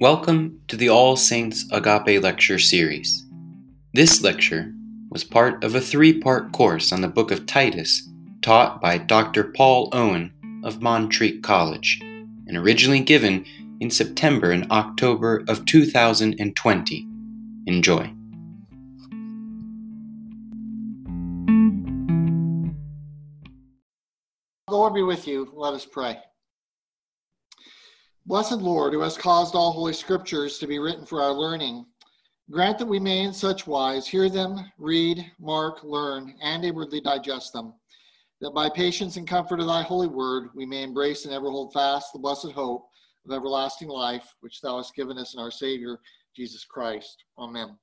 Welcome to the All Saints Agape Lecture Series. This lecture was part of a three part course on the book of Titus taught by Dr. Paul Owen of Montreat College and originally given in September and October of 2020. Enjoy. The Lord be with you. Let us pray. Blessed Lord, who has caused all holy scriptures to be written for our learning, grant that we may in such wise hear them, read, mark, learn, and inwardly digest them, that by patience and comfort of thy holy word we may embrace and ever hold fast the blessed hope of everlasting life, which thou hast given us in our Savior, Jesus Christ. Amen.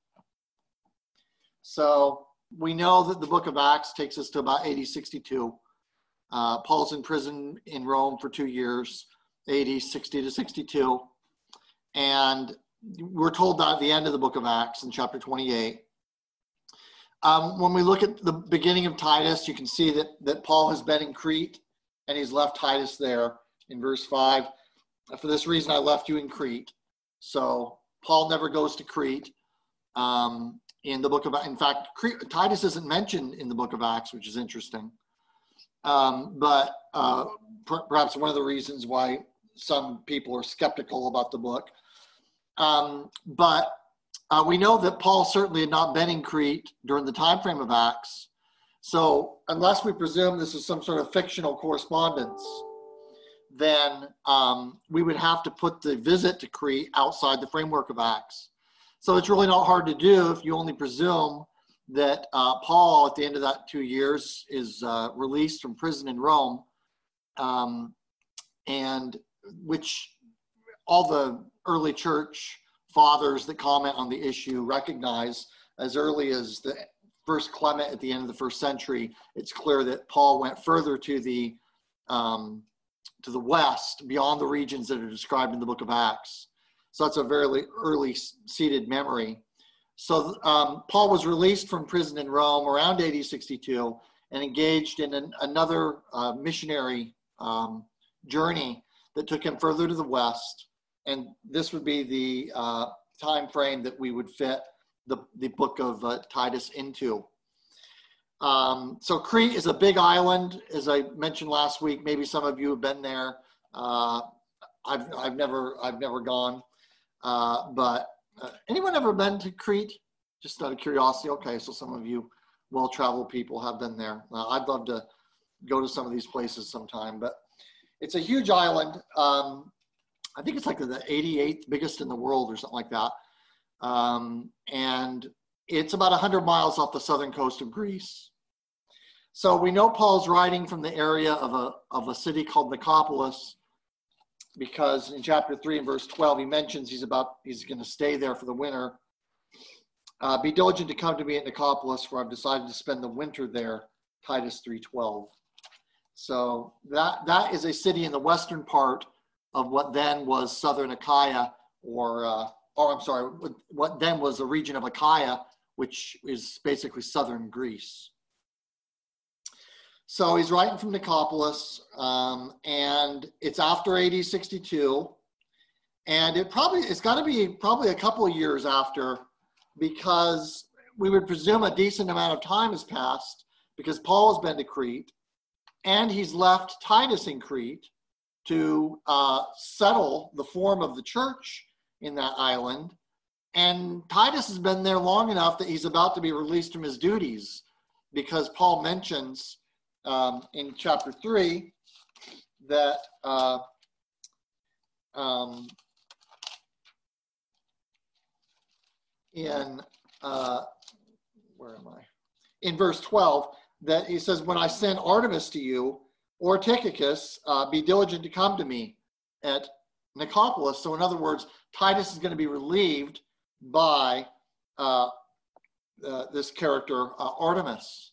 So we know that the book of Acts takes us to about AD 62. Uh, Paul's in prison in Rome for two years. 80, 60 to 62. And we're told that at the end of the book of Acts in chapter 28. Um, when we look at the beginning of Titus, you can see that, that Paul has been in Crete and he's left Titus there in verse 5. For this reason, I left you in Crete. So Paul never goes to Crete. Um, in the book of, in fact, Crete, Titus isn't mentioned in the book of Acts, which is interesting. Um, but uh, per- perhaps one of the reasons why some people are skeptical about the book. Um, but uh, we know that Paul certainly had not been in Crete during the time frame of Acts. So unless we presume this is some sort of fictional correspondence, then um, we would have to put the visit to Crete outside the framework of Acts. So it's really not hard to do if you only presume that uh, Paul, at the end of that two years, is uh, released from prison in Rome. Um, and which all the early church fathers that comment on the issue recognize as early as the first Clement at the end of the first century, it's clear that Paul went further to the um, to the west beyond the regions that are described in the book of Acts. So that's a very early seated memory. So um, Paul was released from prison in Rome around AD 62 and engaged in an, another uh, missionary um, journey that took him further to the west. And this would be the uh, time frame that we would fit the, the book of uh, Titus into. Um, so Crete is a big island, as I mentioned last week. Maybe some of you have been there. Uh, I've, I've never I've never gone, uh, but uh, anyone ever been to Crete? Just out of curiosity. Okay, so some of you well-traveled people have been there. I'd love to go to some of these places sometime, but it's a huge island. Um, I think it's like the 88th biggest in the world or something like that. Um, and it's about 100 miles off the southern coast of Greece. So we know Paul's writing from the area of a, of a city called Nicopolis because in chapter 3 and verse 12 he mentions he's about he's going to stay there for the winter. Uh, be diligent to come to me at Nicopolis for I've decided to spend the winter there, Titus 3.12. So that that is a city in the western part of what then was southern Achaia, or uh, or I'm sorry, what then was the region of Achaia, which is basically southern Greece. So he's writing from Nicopolis, um, and it's after AD 62, and it probably it's got to be probably a couple of years after, because we would presume a decent amount of time has passed because Paul has been to Crete and he's left Titus in Crete to uh, settle the form of the church in that island. And Titus has been there long enough that he's about to be released from his duties because Paul mentions um, in chapter 3 that uh, um, in uh, where am I? In verse 12, that he says, When I send Artemas to you or Tychicus, uh, be diligent to come to me at Nicopolis. So, in other words, Titus is going to be relieved by uh, uh, this character, uh, Artemas.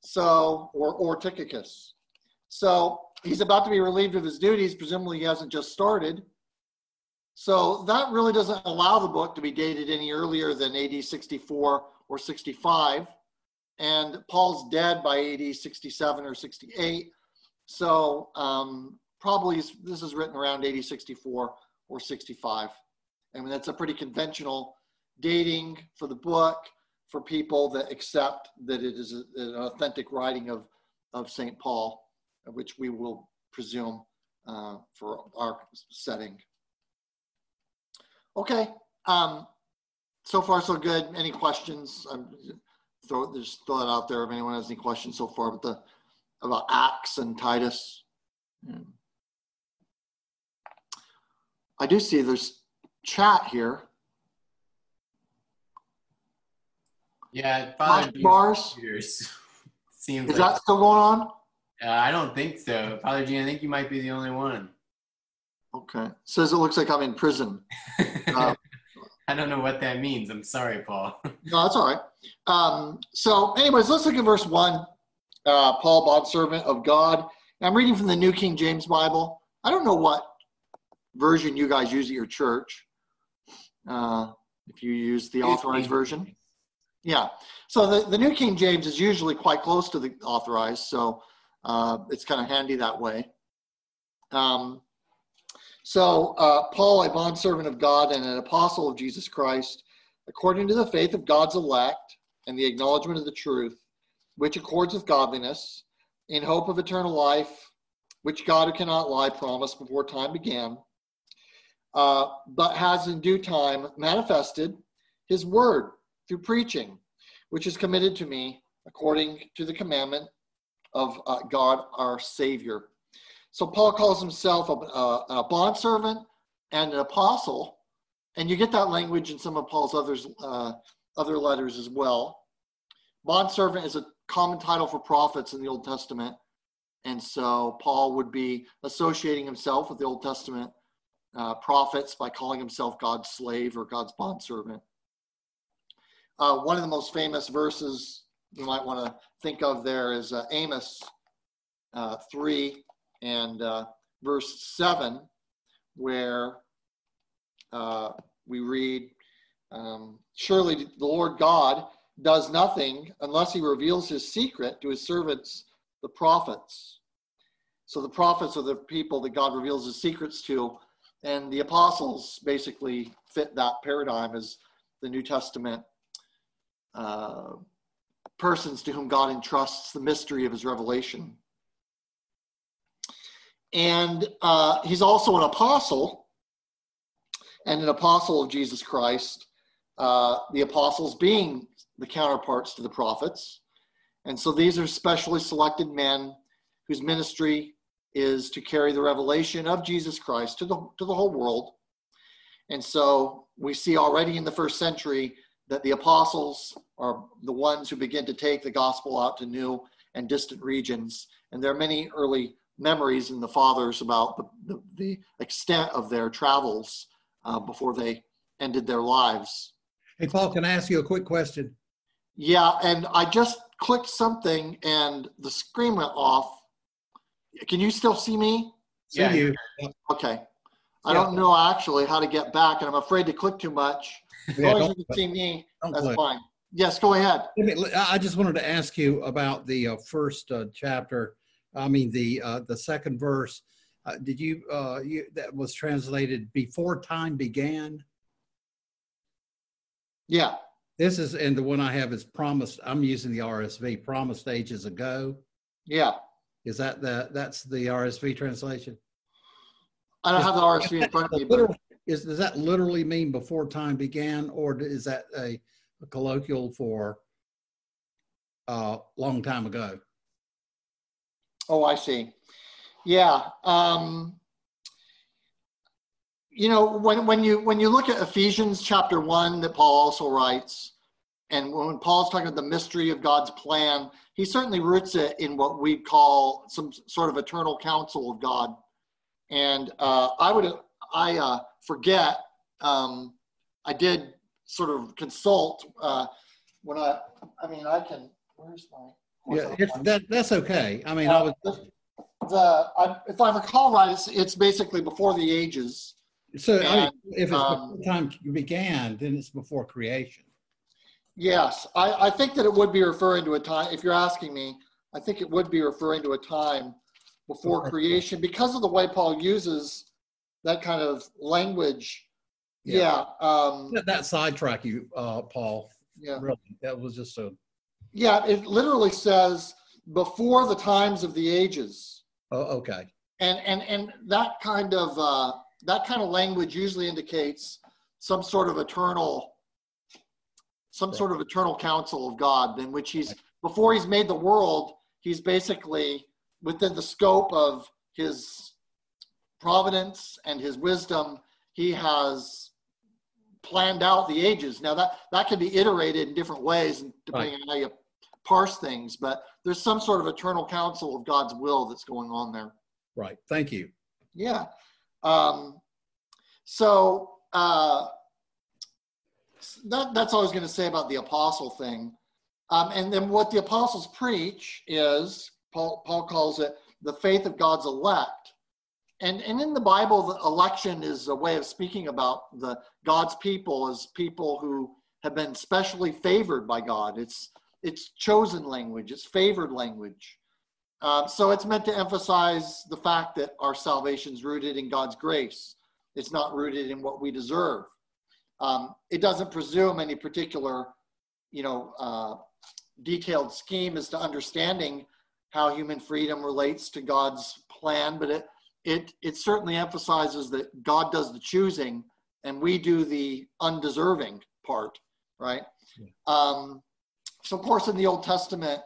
So, or, or Tychicus. So, he's about to be relieved of his duties. Presumably, he hasn't just started. So, that really doesn't allow the book to be dated any earlier than AD 64 or 65 and Paul's dead by AD 67 or 68. So um, probably this is written around AD 64 or 65 I mean, that's a pretty conventional dating for the book for people that accept that it is an authentic writing of, of St. Paul, which we will presume uh, for our setting. Okay, um, so far so good. Any questions? I'm throw just throw it out there if anyone has any questions so far about the about Acts and Titus. I do see there's chat here. Yeah, Flash bars. Seems Is like, that still going on? uh, I don't think so. Father Gene, I think you might be the only one. Okay. Says it looks like I'm in prison. Uh, I don't know what that means. I'm sorry, Paul. No, that's all right. Um, so, anyways, let's look at verse one. Uh, Paul, bondservant of God. I'm reading from the New King James Bible. I don't know what version you guys use at your church. Uh, if you use the authorized version, yeah. So the, the New King James is usually quite close to the authorized, so uh, it's kind of handy that way. Um, so uh, Paul, a bondservant of God and an apostle of Jesus Christ, according to the faith of God's elect and the acknowledgement of the truth, which accords with godliness, in hope of eternal life, which God who cannot lie promised before time began, uh, but has in due time manifested his word through preaching, which is committed to me according to the commandment of uh, God our Savior. So Paul calls himself a, a, a bondservant and an apostle, and you get that language in some of Paul's others, uh, other letters as well. Bondservant is a common title for prophets in the Old Testament, and so Paul would be associating himself with the Old Testament uh, prophets by calling himself God's slave or God's bondservant. Uh, one of the most famous verses you might want to think of there is uh, Amos uh, 3 and uh, verse 7, where uh, we read, um, Surely the Lord God does nothing unless he reveals his secret to his servants, the prophets. So the prophets are the people that God reveals his secrets to, and the apostles basically fit that paradigm as the New Testament uh, persons to whom God entrusts the mystery of his revelation. And uh, he's also an apostle and an apostle of Jesus Christ, uh, the apostles being the counterparts to the prophets. And so these are specially selected men whose ministry is to carry the revelation of Jesus Christ to the, to the whole world. And so we see already in the first century that the apostles are the ones who begin to take the gospel out to new and distant regions. And there are many early memories in the fathers about the, the, the extent of their travels uh, before they ended their lives. Hey, Paul, can I ask you a quick question? Yeah, and I just clicked something and the screen went off. Can you still see me? See Yeah. you. Okay. I Yeah. don't know actually how to get back, and I'm afraid to click too much. As Yeah, long as you can see me, don't that's click. fine. Yes, go ahead. I I just wanted to ask you about the uh, first uh, chapter. I mean, the uh, the second verse. Uh, did you, uh, you that was translated before time began? Yeah, This is, and the one I have is promised. I'm using the RSV. Promised ages ago. yeah. Is that the that's the RSV translation? I don't have the RSV in front of me, but Literal- Is does that literally mean before time began, or is that a, a colloquial for a uh, long time ago? Oh, I see. Yeah. Um, you know, when when you when you look at Ephesians chapter one, that Paul also writes, and when Paul's talking about the mystery of God's plan, he certainly roots it in what we call some sort of eternal counsel of God. And uh, I would I uh, forget. Um, I did sort of consult uh, when I. I mean, I can. Where's my? Yeah, it's, that that's okay. I mean, I was the I, if I recall right, it's it's basically before the ages. so. I mean, if it's um, time began, then it's before creation. Yes, I, I think that it would be referring to a time. If you're asking me, I think it would be referring to a time before creation because of the way Paul uses that kind of language Yeah. Um, That, that sidetrack you, uh, Paul. yeah. Really, that was just a. Yeah. It literally says before the times of the ages. Oh, okay. and and and that kind of uh, that kind of language usually indicates some sort of eternal some sort of eternal counsel of god in which he's before he's made the world he's basically within the scope of his providence and his wisdom he has planned out the ages now that that can be iterated in different ways depending on how you parse things but there's some sort of eternal counsel of god's will that's going on there Right. Thank you. yeah. Um, so uh, that, that's all I was going to say about the apostle thing. Um, and then what the apostles preach is, Paul, Paul calls it the faith of God's elect. And, and in the Bible, the election is a way of speaking about the God's people as people who have been specially favored by God. It's, it's chosen language, it's favored language. Um, so it's meant to emphasize the fact that our salvation is rooted in God's grace. It's not rooted in what we deserve. Um, it doesn't presume any particular, you know, uh, detailed scheme as to understanding how human freedom relates to God's plan, but it it it certainly emphasizes that God does the choosing and we do the undeserving part, right? Um, so, of course, in the Old Testament,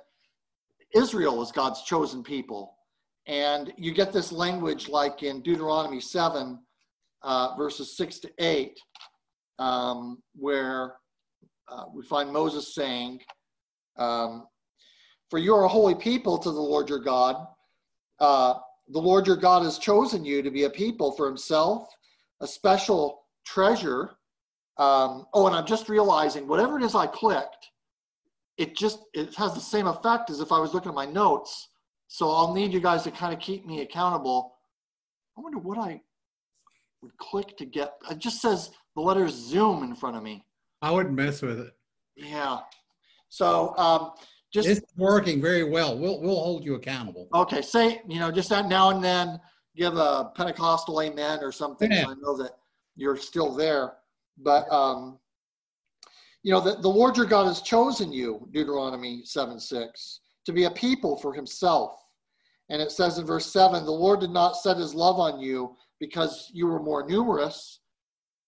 Israel is God's chosen people. And you get this language like in Deuteronomy 7, uh, verses 6 to 8, um, where uh, we find Moses saying, um, For you are a holy people to the Lord your God. Uh, the Lord your God has chosen you to be a people for himself, a special treasure. Um, oh, and I'm just realizing whatever it is I clicked, it just it has the same effect as if I was looking at my notes. So I'll need you guys to kind of keep me accountable. I wonder what I would click to get. It just says the letter Zoom in front of me. I wouldn't mess with it. Yeah. So um, just It's working very well. We'll, we'll hold you accountable. okay. Say you know just that now and then give a Pentecostal amen or something. Yeah. I know that you're still there. But um, you know the, the Lord your God has chosen you, Deuteronomy seven six, to be a people for Himself. And it says in verse seven, the Lord did not set His love on you because you were more numerous,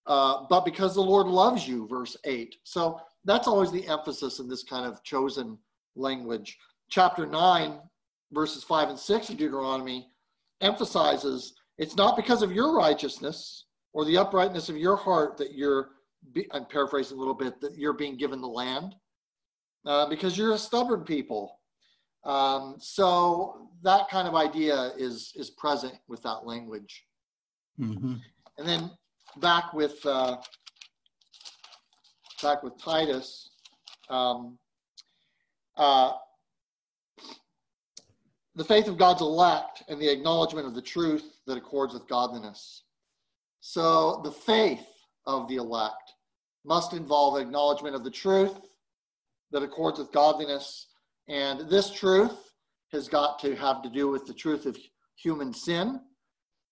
uh, but because the Lord loves you. Verse eight. So that's always the emphasis in this kind of chosen language. Chapter nine, verses five and six of Deuteronomy emphasizes it's not because of your righteousness or the uprightness of your heart that you're be, i'm paraphrasing a little bit that you're being given the land uh, because you're a stubborn people. Um, so that kind of idea is is present with that language. Hmm and then back with uh, back with titus um, uh, the faith of god's elect and the acknowledgement of the truth that accords with godliness. So the faith of the elect must involve acknowledgement of the truth that accords with godliness. And this truth has got to have to do with the truth of human sin,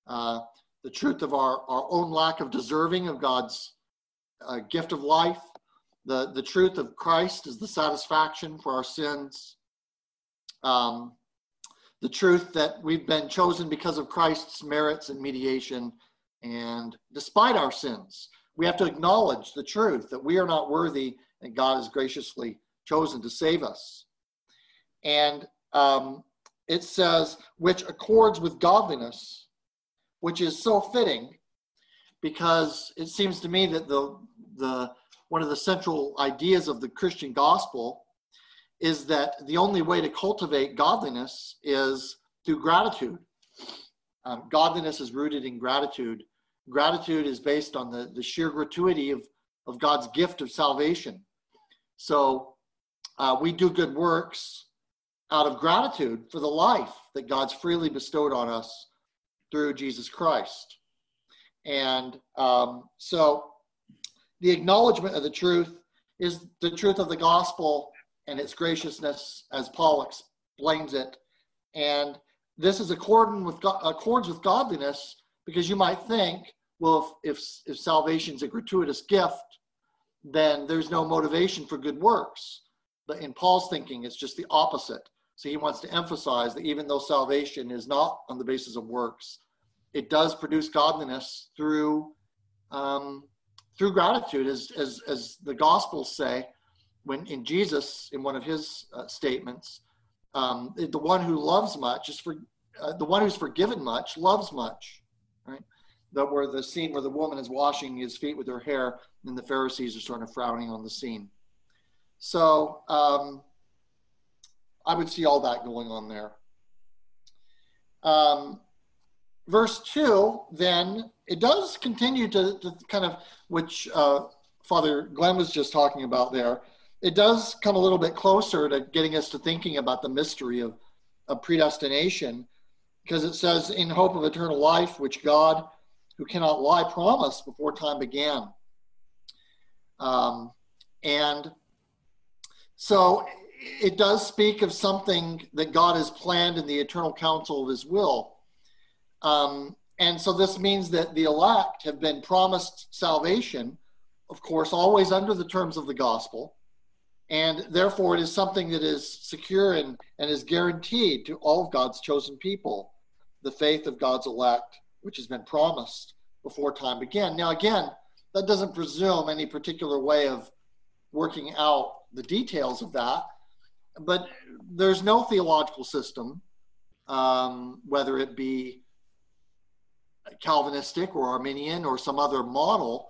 uh, the truth of our, our own lack of deserving of God's uh, gift of life, the, the truth of Christ is the satisfaction for our sins, um, the truth that we've been chosen because of Christ's merits and mediation and despite our sins, we have to acknowledge the truth that we are not worthy and God has graciously chosen to save us. And um, it says, which accords with godliness, which is so fitting because it seems to me that the, the, one of the central ideas of the Christian gospel is that the only way to cultivate godliness is through gratitude. Um, godliness is rooted in gratitude. Gratitude is based on the, the sheer gratuity of, of God's gift of salvation. So uh, we do good works out of gratitude for the life that God's freely bestowed on us through Jesus Christ. And um, so the acknowledgement of the truth is the truth of the gospel and its graciousness, as Paul explains it. And this is according with accords with godliness because you might think, well, if, if, if salvation is a gratuitous gift, then there's no motivation for good works. But in Paul's thinking, it's just the opposite. So he wants to emphasize that even though salvation is not on the basis of works, it does produce godliness through um, through gratitude, as, as as the Gospels say, when in Jesus in one of his uh, statements, um, the one who loves much is for uh, the one who's forgiven much loves much, right? That where the scene where the woman is washing his feet with her hair, and the Pharisees are sort of frowning on the scene. So um, I would see all that going on there. Um, verse 2, then, it does continue to, to kind of, which uh, Father Glenn was just talking about there, it does come a little bit closer to getting us to thinking about the mystery of, of predestination, because it says, in hope of eternal life, which God, who cannot lie, promised before time began. Um, and so it does speak of something that God has planned in the eternal counsel of his will. Um, and so this means that the elect have been promised salvation, of course, always under the terms of the gospel. And therefore, it is something that is secure and, and is guaranteed to all of God's chosen people, the faith of God's elect, which has been promised before time began. Now, again, that doesn't presume any particular way of working out the details of that but there's no theological system, um, whether it be Calvinistic or Arminian or some other model,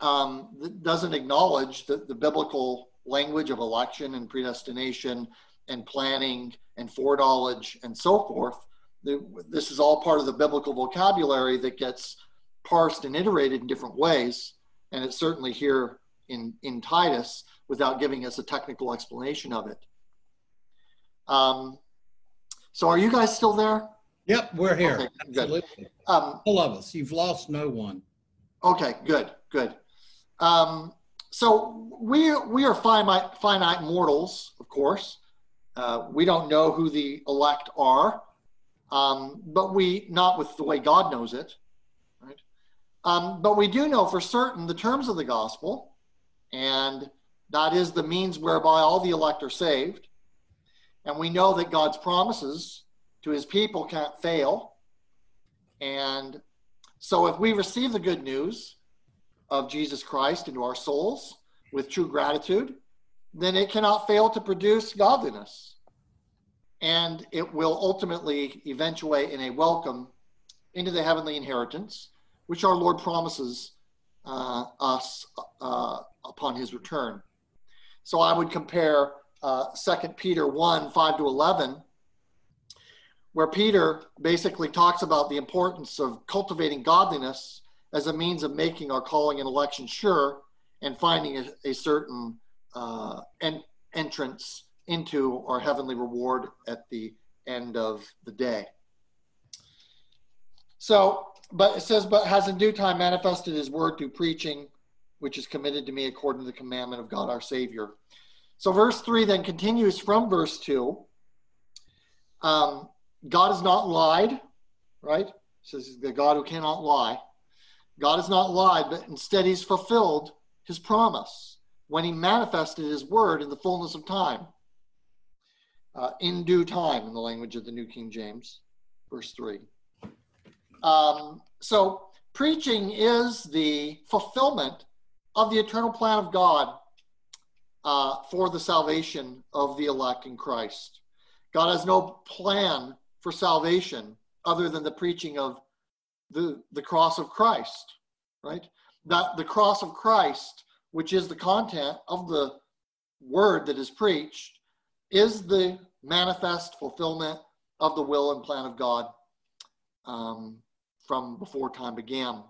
um, that doesn't acknowledge the, the biblical language of election and predestination and planning and foreknowledge and so forth. This is all part of the biblical vocabulary that gets parsed and iterated in different ways. And it's certainly here in, in Titus without giving us a technical explanation of it. Um, so are you guys still there? Yep, we're here. Okay. Absolutely. Um, All of us. You've lost no one. okay, good, good. Um, so we we are finite finite mortals, of course. Uh, we don't know who the elect are, um, but we not with the way God knows it, right? Um, but we do know for certain the terms of the gospel, and that is the means whereby all the elect are saved. And we know that God's promises to his people can't fail. And so if we receive the good news of Jesus Christ into our souls with true gratitude, then it cannot fail to produce godliness. And it will ultimately eventuate in a welcome into the heavenly inheritance, which our Lord promises uh, us uh, upon his return. So I would compare uh, 2 Peter 1 5 to 11, where Peter basically talks about the importance of cultivating godliness as a means of making our calling and election sure and finding a, a certain uh, en- entrance into our heavenly reward at the end of the day. So, but it says, but has in due time manifested his word through preaching, which is committed to me according to the commandment of God our Savior so verse 3 then continues from verse 2. Um, God has not lied, right? It says the God who cannot lie. God has not lied, but instead he's fulfilled his promise when he manifested his word in the fullness of time. Uh, in due time, in the language of the New King James, verse 3. Um, so, preaching is the fulfillment of the eternal plan of God uh, for the salvation of the elect in Christ. God has no plan for salvation other than the preaching of the, the cross of Christ, right? That the cross of Christ, which is the content of the word that is preached, is the manifest fulfillment of the will and plan of God um, from before time began.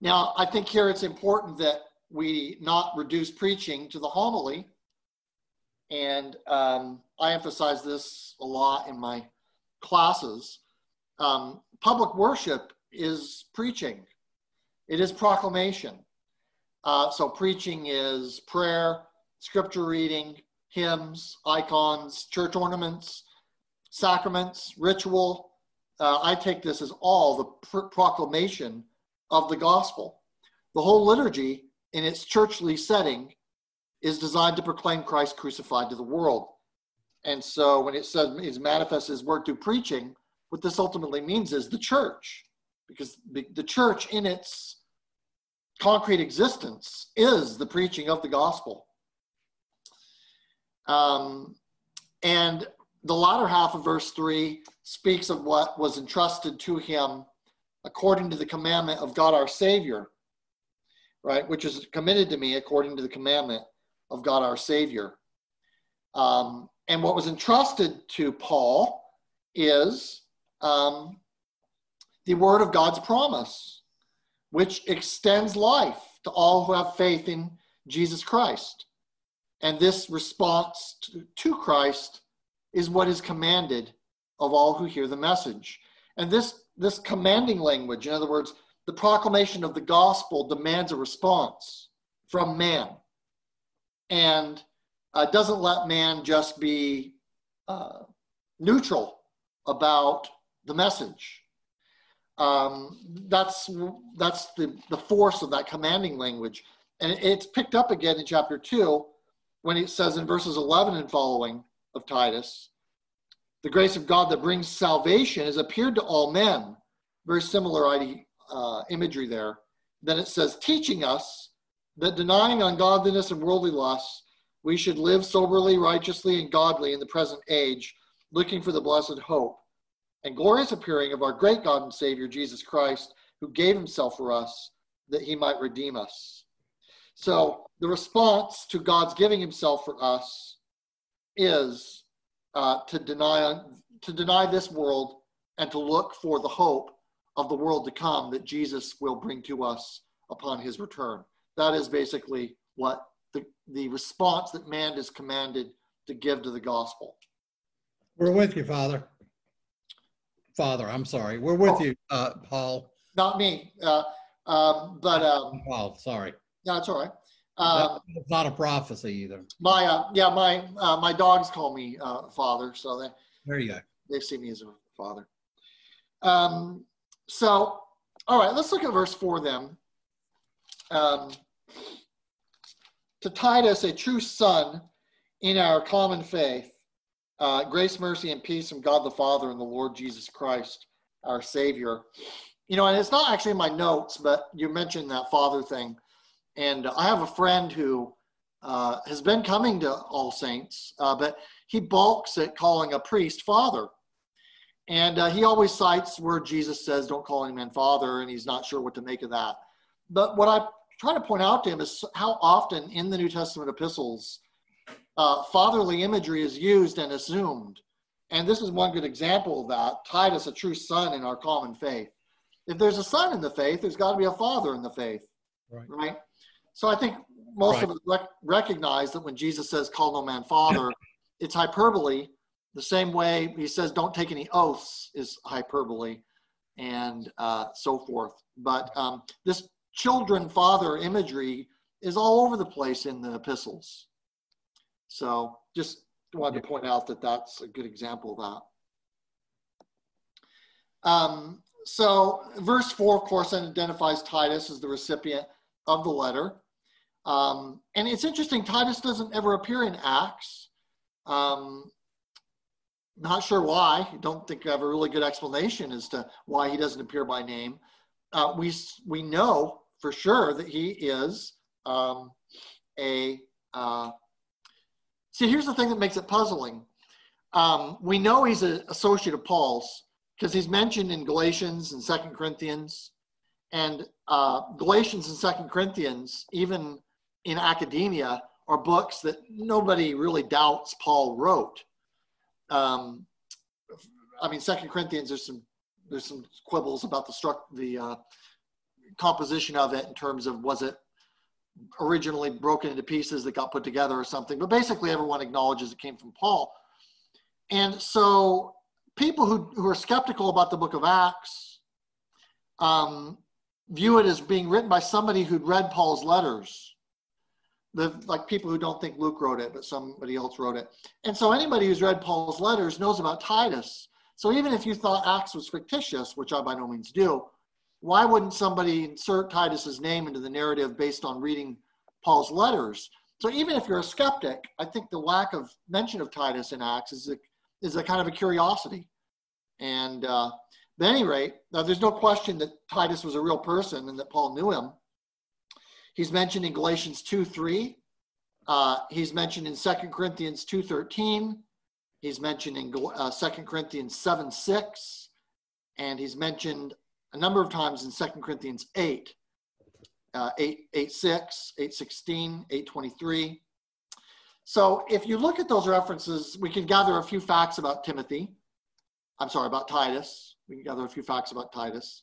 Now, I think here it's important that we not reduce preaching to the homily. And um, I emphasize this a lot in my classes. Um, public worship is preaching, it is proclamation. Uh, so, preaching is prayer, scripture reading, hymns, icons, church ornaments, sacraments, ritual. Uh, I take this as all the pr- proclamation of the gospel. The whole liturgy, in its churchly setting, is designed to proclaim Christ crucified to the world. And so when it says he's manifest his word through preaching, what this ultimately means is the church, because the church in its concrete existence is the preaching of the gospel. Um, and the latter half of verse 3 speaks of what was entrusted to him according to the commandment of God our Savior, right? Which is committed to me according to the commandment of God our Savior. Um, and what was entrusted to Paul is um, the word of God's promise, which extends life to all who have faith in Jesus Christ. And this response to, Christ is what is commanded of all who hear the message. And this, this commanding language, in other words, the proclamation of the gospel demands a response from man and uh, doesn't let man just be uh, neutral about the message. Um, that's that's the, the force of that commanding language. And it's picked up again in chapter 2 when it says in verses 11 and following of Titus, the grace of God that brings salvation has appeared to all men. Very similar uh, imagery there. Then it says, teaching us that denying ungodliness and worldly lusts, we should live soberly, righteously, and godly in the present age, looking for the blessed hope and glorious appearing of our great God and Savior, Jesus Christ, who gave himself for us that he might redeem us. So the response to God's giving himself for us is uh, to deny to deny this world and to look for the hope of the world to come that Jesus will bring to us upon his return. That is basically what the, the response that man is commanded to give to the gospel. We're with you, Father. Father, I'm sorry. We're with oh, you, uh, Paul. Not me, uh, um, but um, Paul. Sorry. Yeah, it's all right. Um, it's not a prophecy either. My uh, yeah, my uh, my dogs call me uh, father, so they there you go. They see me as a father. Um, so, all right, let's look at verse four then. Um, to Titus, a true son in our common faith, uh, grace, mercy, and peace from God the Father and the Lord Jesus Christ, our Savior. You know, and it's not actually in my notes, but you mentioned that father thing. And I have a friend who uh, has been coming to All Saints, uh, but he balks at calling a priest father. And uh, he always cites where Jesus says, Don't call any man father, and he's not sure what to make of that. But what I try to point out to him is how often in the New Testament epistles uh, fatherly imagery is used and assumed. And this is one good example of that. Titus, a true son in our common faith. If there's a son in the faith, there's got to be a father in the faith. Right. right? So I think most right. of us rec- recognize that when Jesus says, call no man father, it's hyperbole. The same way he says, don't take any oaths is hyperbole and uh, so forth. But um, this children father imagery is all over the place in the epistles. So just wanted to point out that that's a good example of that. Um, so verse 4, of course, identifies Titus as the recipient of the letter. Um, and it's interesting, Titus doesn't ever appear in Acts. Um, not sure why. Don't think I have a really good explanation as to why he doesn't appear by name. Uh, we we know for sure that he is um, a. Uh, see, here's the thing that makes it puzzling. Um, we know he's an associate of Paul's because he's mentioned in Galatians and Second Corinthians, and uh, Galatians and Second Corinthians, even in academia are books that nobody really doubts Paul wrote. Um, I mean, Second Corinthians, there's some there's some quibbles about the struct the uh, composition of it in terms of was it originally broken into pieces that got put together or something. But basically, everyone acknowledges it came from Paul. And so, people who who are skeptical about the Book of Acts um, view it as being written by somebody who'd read Paul's letters the like people who don't think Luke wrote it, but somebody else wrote it. And so anybody who's read Paul's letters knows about Titus. So even if you thought Acts was fictitious, which I by no means do, why wouldn't somebody insert Titus's name into the narrative based on reading Paul's letters? So even if you're a skeptic, I think the lack of mention of Titus in Acts is a, is a kind of a curiosity. And uh, at any rate, there's no question that Titus was a real person and that Paul knew him. He's mentioned in Galatians 2 3. Uh, he's mentioned in 2 Corinthians 2.13. He's mentioned in uh, 2 Corinthians 7 6. And he's mentioned a number of times in 2 Corinthians 8, uh, 8, 8 6, 8 16, 8 23. So if you look at those references, we can gather a few facts about Timothy. I'm sorry, about Titus. We can gather a few facts about Titus.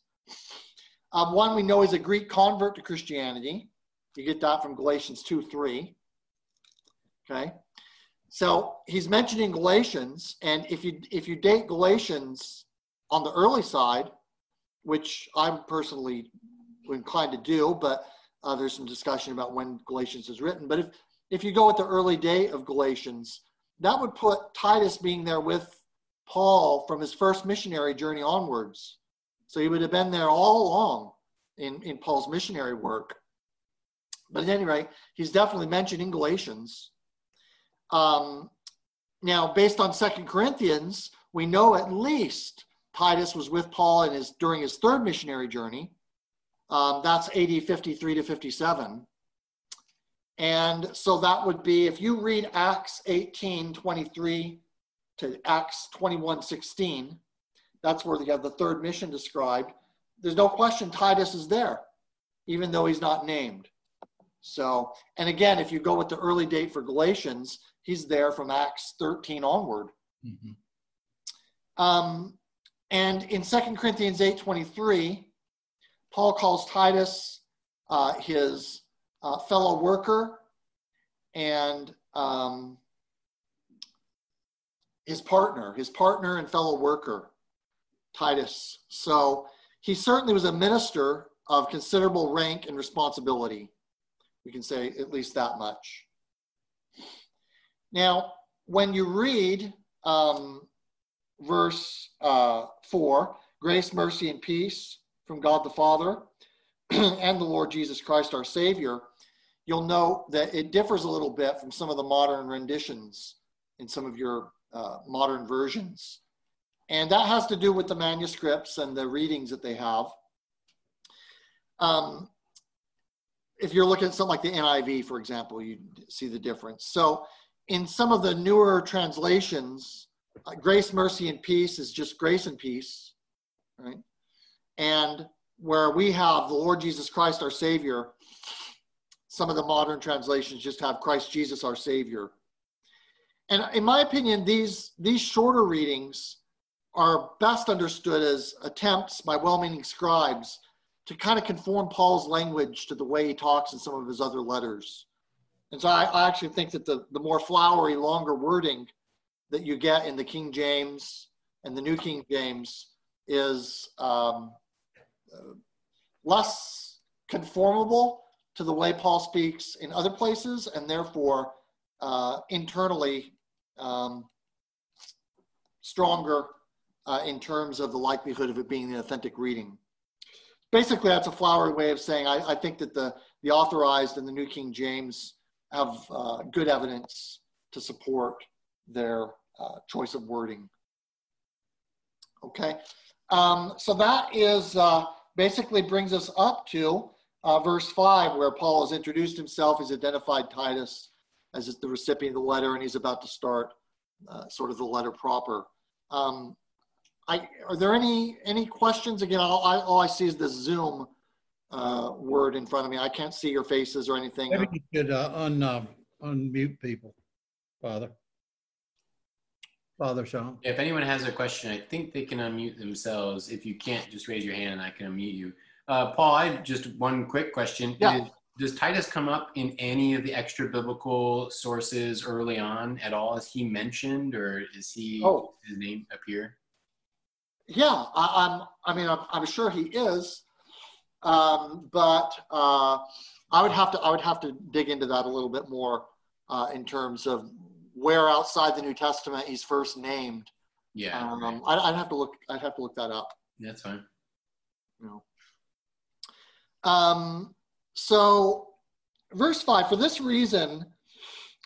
Um, one, we know he's a Greek convert to Christianity. You get that from Galatians 2 3. Okay. So he's mentioning Galatians, and if you if you date Galatians on the early side, which I'm personally inclined to do, but uh, there's some discussion about when Galatians is written. But if if you go with the early date of Galatians, that would put Titus being there with Paul from his first missionary journey onwards. So he would have been there all along in, in Paul's missionary work. But at any rate, he's definitely mentioned in Galatians. Um, now, based on Second Corinthians, we know at least Titus was with Paul in his during his third missionary journey. Um, that's AD 53 to 57. And so that would be if you read Acts 18 23 to Acts 21 16, that's where they have the third mission described. There's no question Titus is there, even though he's not named. So, and again, if you go with the early date for Galatians, he's there from Acts 13 onward. Mm-hmm. Um, and in 2 Corinthians 8.23, Paul calls Titus uh, his uh, fellow worker and um, his partner, his partner and fellow worker, Titus. So he certainly was a minister of considerable rank and responsibility. We can say at least that much. Now, when you read um, verse uh, 4 grace, mercy, and peace from God the Father and the Lord Jesus Christ our Savior, you'll note that it differs a little bit from some of the modern renditions in some of your uh, modern versions. And that has to do with the manuscripts and the readings that they have. Um, if you're looking at something like the NIV, for example, you see the difference. So in some of the newer translations, uh, grace, mercy, and peace is just grace and peace, right? And where we have the Lord Jesus Christ, our Savior, some of the modern translations just have Christ Jesus, our Savior. And in my opinion, these, these shorter readings are best understood as attempts by well meaning scribes to kind of conform Paul's language to the way he talks in some of his other letters. And so I, I actually think that the, the more flowery, longer wording that you get in the King James and the New King James is um, uh, less conformable to the way Paul speaks in other places, and therefore uh, internally um, stronger uh, in terms of the likelihood of it being the authentic reading. Basically, that's a flowery way of saying I, I think that the, the authorized and the New King James have uh, good evidence to support their uh, choice of wording. Okay, um, so that is uh, basically brings us up to uh, verse 5, where Paul has introduced himself, he's identified Titus as the recipient of the letter, and he's about to start uh, sort of the letter proper. Um, I, are there any any questions? Again, all I, all I see is this Zoom uh, word in front of me. I can't see your faces or anything. Maybe you could uh, un, uh, unmute people, Father. Father Sean. If anyone has a question, I think they can unmute themselves. If you can't, just raise your hand and I can unmute you. Uh, Paul, I just one quick question. Yeah. Is, does Titus come up in any of the extra biblical sources early on at all? Is he mentioned or is he Oh. his name appear? Yeah, I, I'm. I mean, I'm, I'm sure he is, um, but uh, I would have to. I would have to dig into that a little bit more uh, in terms of where outside the New Testament he's first named. Yeah, Um, right. I'd, I'd have to look. I'd have to look that up. that's fine. You know. Um, so, verse 5 For this reason,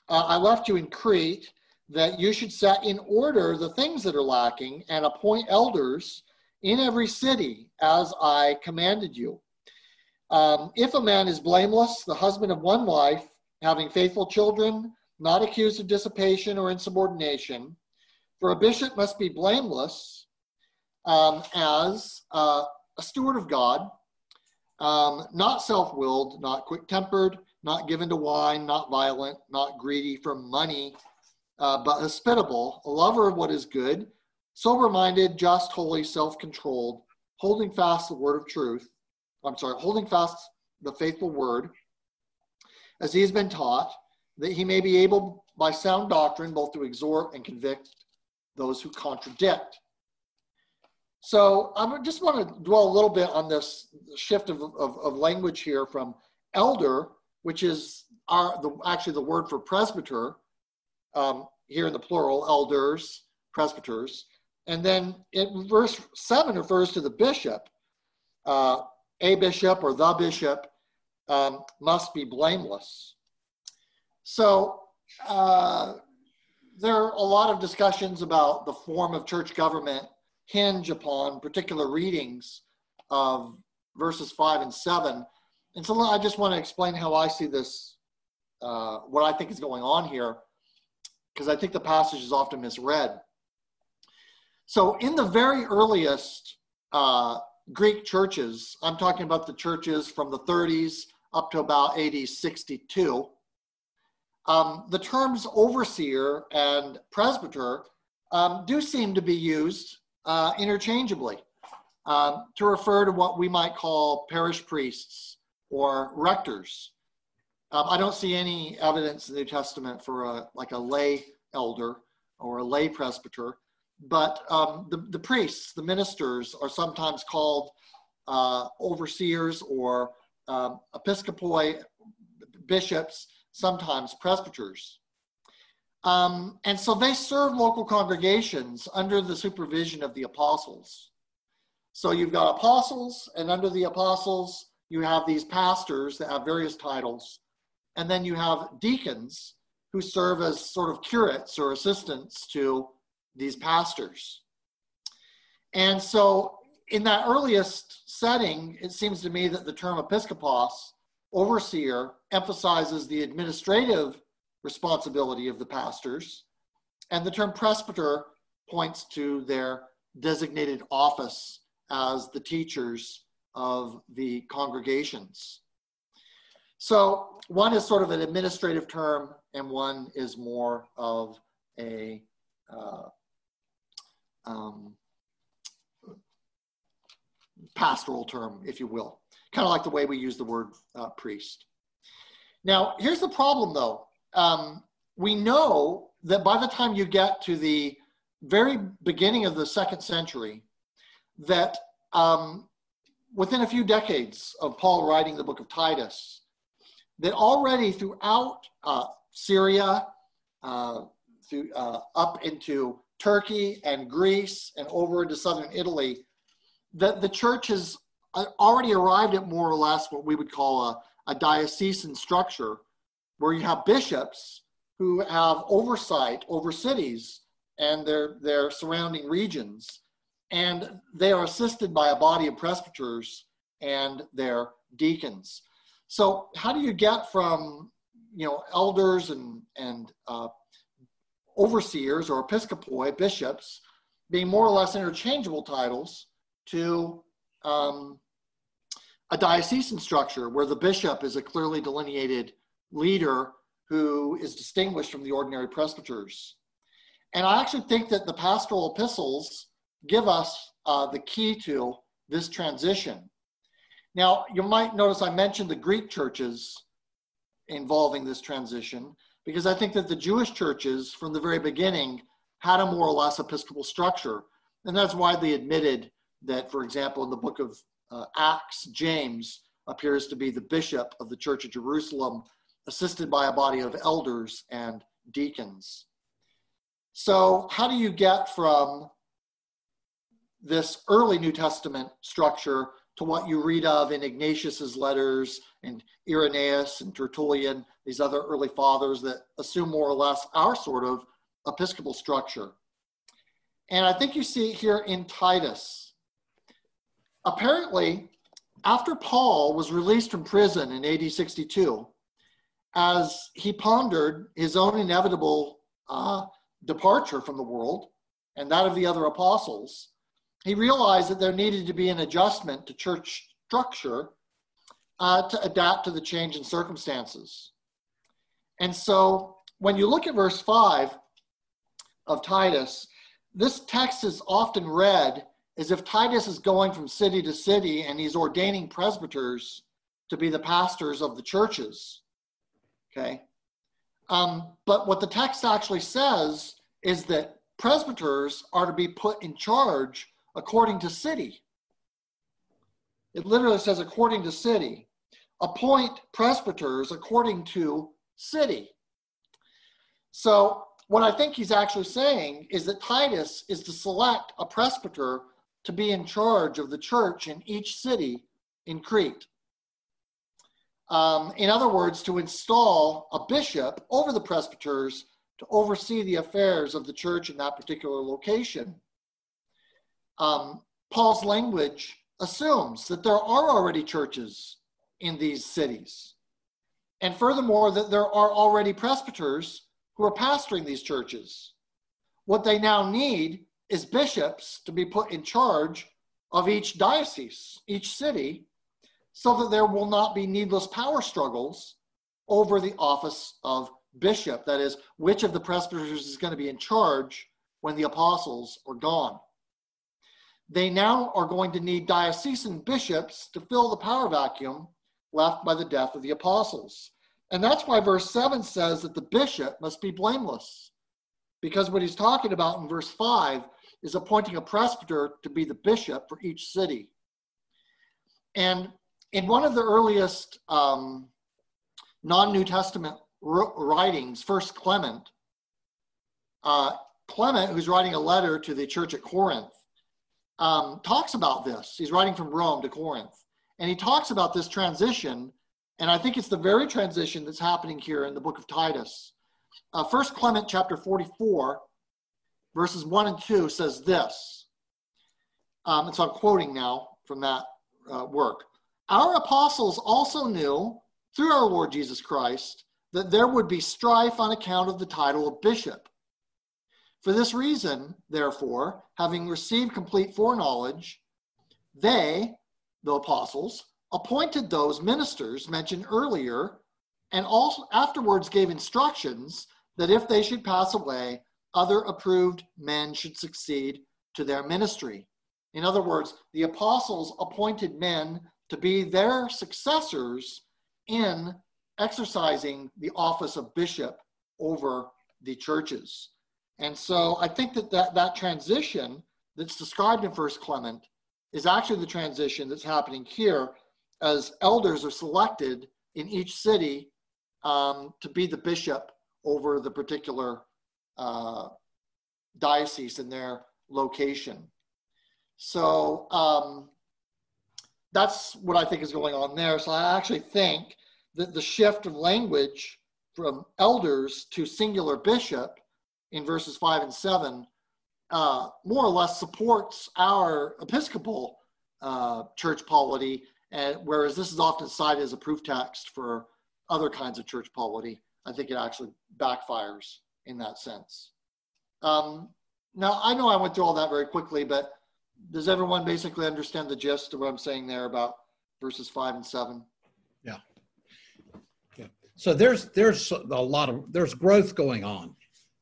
uh, I left you in Crete, that you should set in order the things that are lacking and appoint elders in every city as I commanded you. Um, if a man is blameless, the husband of one wife, having faithful children, not accused of dissipation or insubordination, for a bishop must be blameless um, as uh, a steward of God, um, not self willed, not quick tempered, not given to wine, not violent, not greedy for money, uh, but hospitable, a lover of what is good, sober minded, just, holy, self controlled, holding fast the word of truth. I'm sorry, holding fast the faithful word as he has been taught, that he may be able by sound doctrine both to exhort and convict those who contradict. So I just want to dwell a little bit on this shift of, of, of language here from elder, which is our, the, actually the word for presbyter, um, here in the plural, elders, presbyters. And then in verse 7 refers to the bishop. Uh, a bishop or the bishop um, must be blameless. So uh, there are a lot of discussions about the form of church government hinge upon particular readings of verses 5 and 7. And so I just want to explain how I see this, uh, what I think is going on here, because I think the passage is often misread. So, in the very earliest uh, Greek churches, I'm talking about the churches from the 30s up to about AD 62, um, the terms overseer and presbyter um, do seem to be used uh, interchangeably um, to refer to what we might call parish priests or rectors. Um, I don't see any evidence in the New Testament for a like a lay elder or a lay presbyter, but um, the, the priests, the ministers, are sometimes called uh, overseers or um, episcopoi, bishops, sometimes presbyters. Um, and so they serve local congregations under the supervision of the apostles. So you've got apostles, and under the apostles, you have these pastors that have various titles. And then you have deacons who serve as sort of curates or assistants to these pastors. And so, in that earliest setting, it seems to me that the term episkopos, overseer, emphasizes the administrative responsibility of the pastors. And the term presbyter points to their designated office as the teachers of the congregations. So one is sort of an administrative term, and one is more of a uh, um, pastoral term, if you will, kind of like the way we use the word uh, priest. Now, here's the problem though um, we know that by the time you get to the very beginning of the second century, that um, within a few decades of Paul writing the book of Titus, that already throughout uh, Syria, uh, through, uh, up into Turkey and Greece and over into southern Italy, that the church has uh, already arrived at more or less what we would call a, a diocesan structure where you have bishops who have oversight over cities and their, their surrounding regions. And they are assisted by a body of presbyters and their deacons. So, how do you get from you know elders and and uh, overseers or episcopoi bishops being more or less interchangeable titles to um, a diocesan structure where the bishop is a clearly delineated leader who is distinguished from the ordinary presbyters. And I actually think that the pastoral epistles give us uh, the key to this transition. Now, you might notice I mentioned the Greek churches involving this transition because I think that the Jewish churches from the very beginning had a more or less episcopal structure. And that's widely admitted that, for example, in the book of uh, Acts, James appears to be the bishop of the Church of Jerusalem assisted by a body of elders and deacons. So, how do you get from this early New Testament structure to what you read of in Ignatius's letters and Irenaeus and Tertullian, these other early fathers that assume more or less our sort of episcopal structure. And I think you see it here in Titus. Apparently, after Paul was released from prison in AD 62, as he pondered his own inevitable uh, departure from the world and that of the other apostles, he realized that there needed to be an adjustment to church structure uh, to adapt to the change in circumstances. And so when you look at verse 5 of Titus, this text is often read as if Titus is going from city to city and he's ordaining presbyters to be the pastors of the churches. Okay. Um, but what the text actually says is that presbyters are to be put in charge according to city. It literally says according to city. Appoint presbyters according to city. So, what I think he's actually saying is that Titus is to select a presbyter to be in charge of the church in each city in Crete. Um, in other words, to install a bishop over the presbyters to oversee the affairs of the church in that particular location. Um, Paul's language assumes that there are already churches in these cities. And furthermore, that there are already presbyters who are pastoring these churches. What they now need is bishops to be put in charge of each diocese, each city, so that there will not be needless power struggles over the office of bishop. That is, which of the presbyters is going to be in charge when the apostles are gone. They now are going to need diocesan bishops to fill the power vacuum left by the death of the apostles. And that's why verse 7 says that the bishop must be blameless. Because what he's talking about in verse 5 is appointing a presbyter to be the bishop for each city. And in one of the earliest um, non New Testament writings, First Clement, uh, Clement, who's writing a letter to the church at Corinth, um, talks about this. He's writing from Rome to Corinth. And he talks about this transition. And I think it's the very transition that's happening here in the book of Titus. Uh, First Clement chapter 44, verses 1 and 2 says this. Um, and so I'm quoting now from that uh, work. Our apostles also knew through our Lord Jesus Christ that there would be strife on account of the title of bishop. For this reason, therefore, having received complete foreknowledge, they, the apostles, appointed those ministers mentioned earlier and also afterwards gave instructions that if they should pass away, other approved men should succeed to their ministry. In other words, the apostles appointed men to be their successors in exercising the office of bishop over the churches. And so I think that that, that transition that's described in First Clement is actually the transition that's happening here as elders are selected in each city um, to be the bishop over the particular uh, diocese in their location. So um, that's what I think is going on there. So I actually think that the shift of language from elders to singular bishop in verses five and seven uh, more or less supports our Episcopal uh, church polity, and whereas this is often cited as a proof text for other kinds of church polity, I think it actually backfires in that sense. Um, now, I know I went through all that very quickly, but does everyone basically understand the gist of what I'm saying there about verses five and seven? Yeah. Yeah. So there's there's a lot of there's growth going on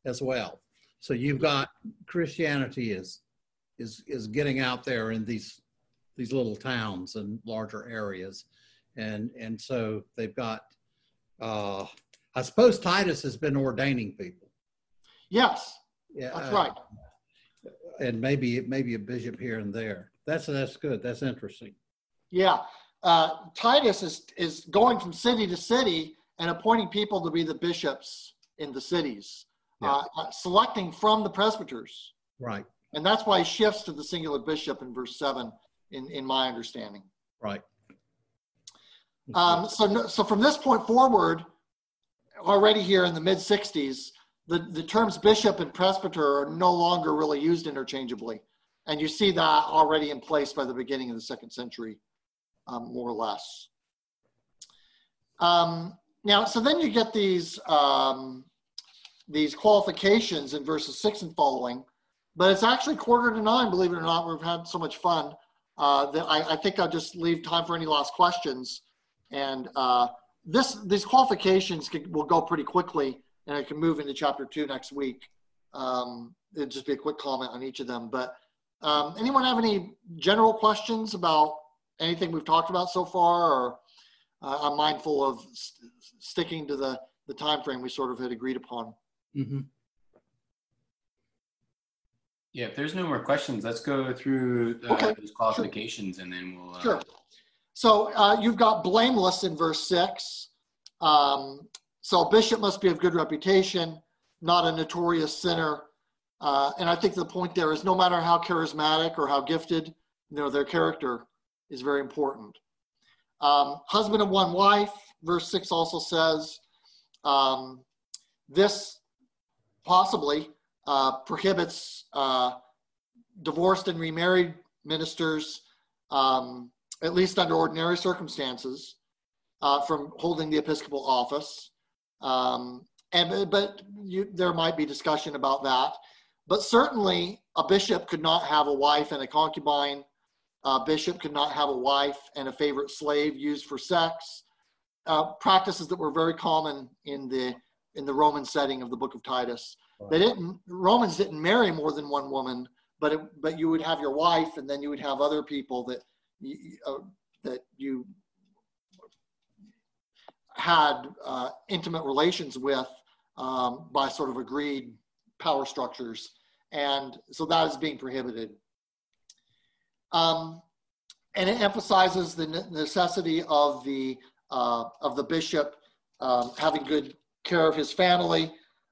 as well. So you've got Christianity is is is getting out there in these these little towns and larger areas, and and so they've got. Uh, I suppose Titus has been ordaining people. Yes, yeah, that's uh, right. And maybe maybe a bishop here and there. That's that's good. That's interesting. Yeah, uh, Titus is is going from city to city and appointing people to be the bishops in the cities yeah. uh, selecting from the presbyters. Right. And that's why he shifts to the singular bishop in verse 7, in, in my understanding. Right. Um, so, no- so from this point forward, already here in the mid 60s, the, the terms bishop and presbyter are no longer really used interchangeably. And you see that already in place by the beginning of the second century, um, more or less. Um, now, so then you get these, um, these qualifications in verses six and following, but it's actually quarter to nine, believe it or not. We've had so much fun uh, that I, I think I'll just leave time for any last questions. And uh, this these qualifications can, will go pretty quickly, and I can move into chapter two next week. Um, it'll just be a quick comment on each of them. But um, anyone have any general questions about anything we've talked about so far? Or uh, I'm mindful of st- sticking to the the time frame we sort of had agreed upon. Hmm Yeah, if there's no more questions, let's go through uh, Okay, those qualifications and then we'll. Uh, Sure. So uh, you've got blameless in verse six. Um, so a bishop must be of good reputation, not a notorious sinner. Uh, and I think the point there is no matter how charismatic or how gifted, you know, their character is very important. Um, husband of one wife, verse six also says, um, this possibly uh, prohibits uh, divorced and remarried ministers um, at least under ordinary circumstances, uh, from holding the episcopal office. Um, and but you, there might be discussion about that. But certainly, a bishop could not have a wife and a concubine. A bishop could not have a wife and a favorite slave used for sex. Uh, practices that were very common in the in the Roman setting of the Book of Titus. They didn't Romans didn't marry more than one woman, but it, but you would have your wife, and then you would have other people that you, uh, that you had uh, intimate relations with um, by sort of agreed power structures, and so that is being prohibited. Um, and it emphasizes the necessity of the uh, of the bishop um, having good care of his family,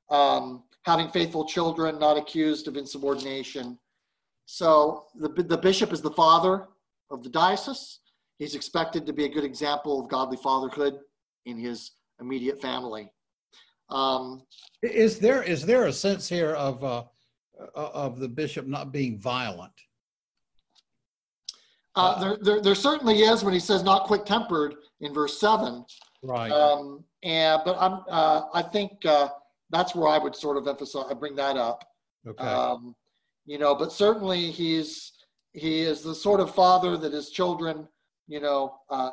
um, having faithful children, not accused of insubordination. So the the bishop is the father of the diocese. He's expected to be a good example of godly fatherhood in his immediate family. Um, Is there is there a sense here of uh, of the bishop not being violent? uh, there, there, there certainly is when he says not quick tempered in verse seven. Right. Um, and but I'm uh, I think uh, that's where I would sort of emphasize. I bring that up. okay. Um, you know, but certainly he's he is the sort of father that his children, you know, uh,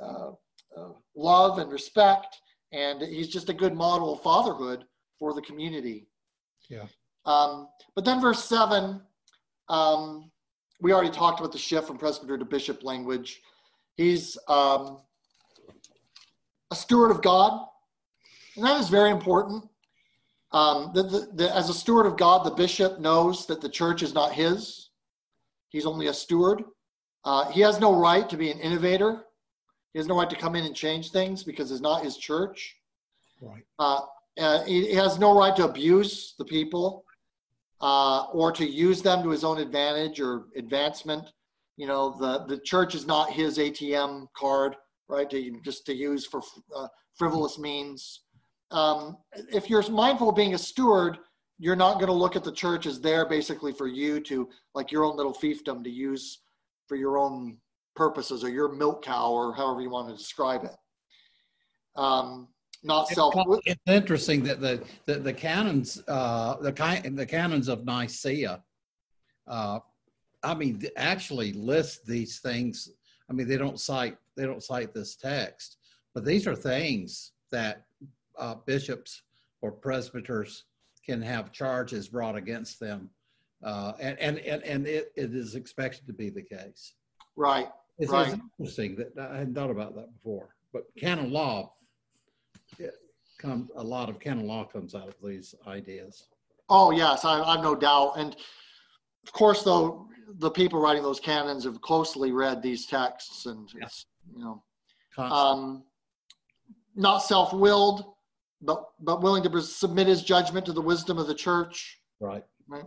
uh, uh, love and respect, and he's just a good model of fatherhood for the community. Yeah. Um, but then verse seven, um, we already talked about the shift from presbyter to bishop language. He's um, a steward of God, and that is very important. Um, the, the, the, as a steward of God, the bishop knows that the church is not his. He's only a steward. Uh, he has no right to be an innovator. He has no right to come in and change things because it's not his church. right. Uh, uh, he, he has no right to abuse the people uh, or to use them to his own advantage or advancement. You know, the, the church is not his ATM card, right? To just to use for uh, frivolous means. Um, if you're mindful of being a steward, you're not going to look at the church as there basically for you to like your own little fiefdom to use for your own purposes or your milk cow or however you want to describe it. Um, not self. It's interesting that the the, the canons uh, the the canons of Nicaea, uh, I mean, actually list these things. I mean, they don't cite they don't cite this text, but these are things that uh, bishops or presbyters can have charges brought against them, uh, and and and, and it, it is expected to be the case. Right. It's, Right. it's interesting that I hadn't thought about that before, but canon law, it come a lot of canon law comes out of these ideas. Oh yes, I, I've no doubt. And of course, though, the people writing those canons have closely read these texts, and it's you know, um, not self-willed, but but willing to submit his judgment to the wisdom of the church. right.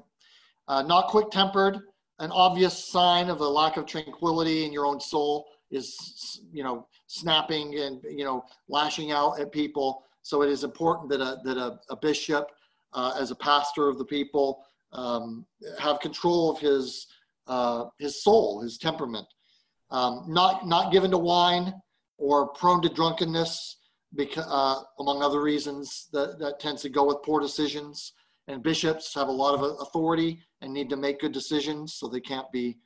Uh, not quick-tempered, an obvious sign of a lack of tranquility in your own soul is, you know, snapping and, you know, lashing out at people. So it is important that a, that a, a bishop, uh, as a pastor of the people, um, have control of his, uh, his soul, his temperament. Um, not, not given to wine or prone to drunkenness, because, uh, among other reasons that, that tends to go with poor decisions. And bishops have a lot of authority and need to make good decisions, so they can't be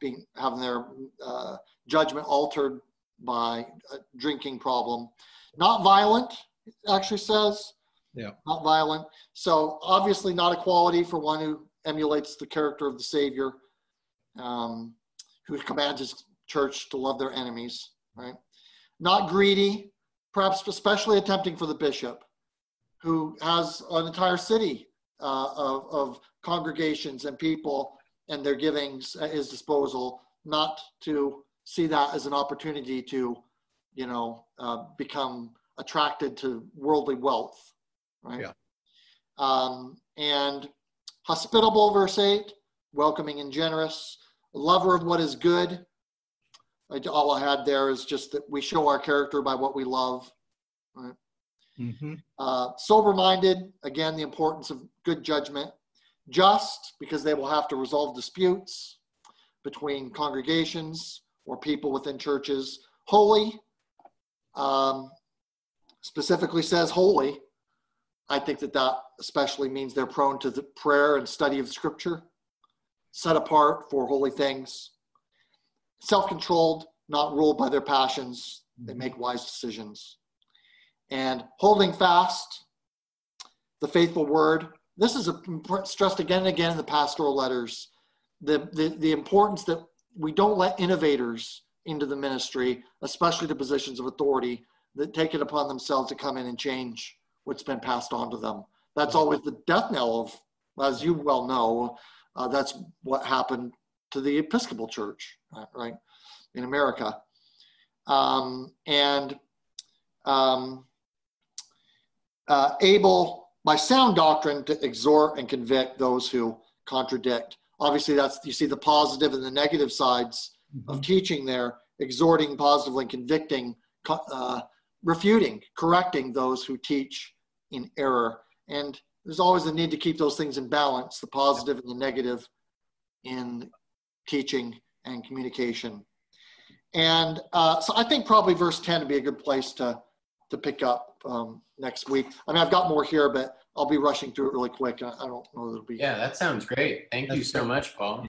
being having their uh, judgment altered by a drinking problem. Not violent, actually says. Yeah. Not violent. So obviously not a quality for one who emulates the character of the Savior, um, who commands his church to love their enemies, right? Not greedy, perhaps especially attempting for the bishop, who has an entire city uh, of, of congregations and people and their givings at his disposal, not to see that as an opportunity to, you know, uh, become attracted to worldly wealth, right? Yeah. Um, and hospitable, verse 8, welcoming and generous, lover of what is good. All I had there is just that we show our character by what we love, right? Mm-hmm. Uh, sober minded, again, the importance of good judgment. Just, because they will have to resolve disputes between congregations or people within churches. Holy, um, specifically says holy. I think that that especially means they're prone to the prayer and study of scripture, set apart for holy things. Self controlled, not ruled by their passions. They make wise decisions and holding fast the faithful word. This is a, stressed again and again in the pastoral letters. The, the, the importance that we don't let innovators into the ministry, especially to positions of authority, that take it upon themselves to come in and change what's been passed on to them. That's always the death knell of, as you well know, uh, that's what happened to the Episcopal Church, right, in America. Um, and um, uh, able by sound doctrine to exhort and convict those who contradict. Obviously, that's you see the positive and the negative sides mm-hmm. of teaching there, exhorting positively, convicting, uh, refuting, correcting those who teach in error. And there's always a need to keep those things in balance, the positive and the negative in teaching and communication. And uh, so I think probably verse 10 would be a good place to, to pick up um, next week. I mean, I've got more here, but I'll be rushing through it really quick. I, I don't know that it'll be. Yeah, that sounds great. Thank you so much, Paul.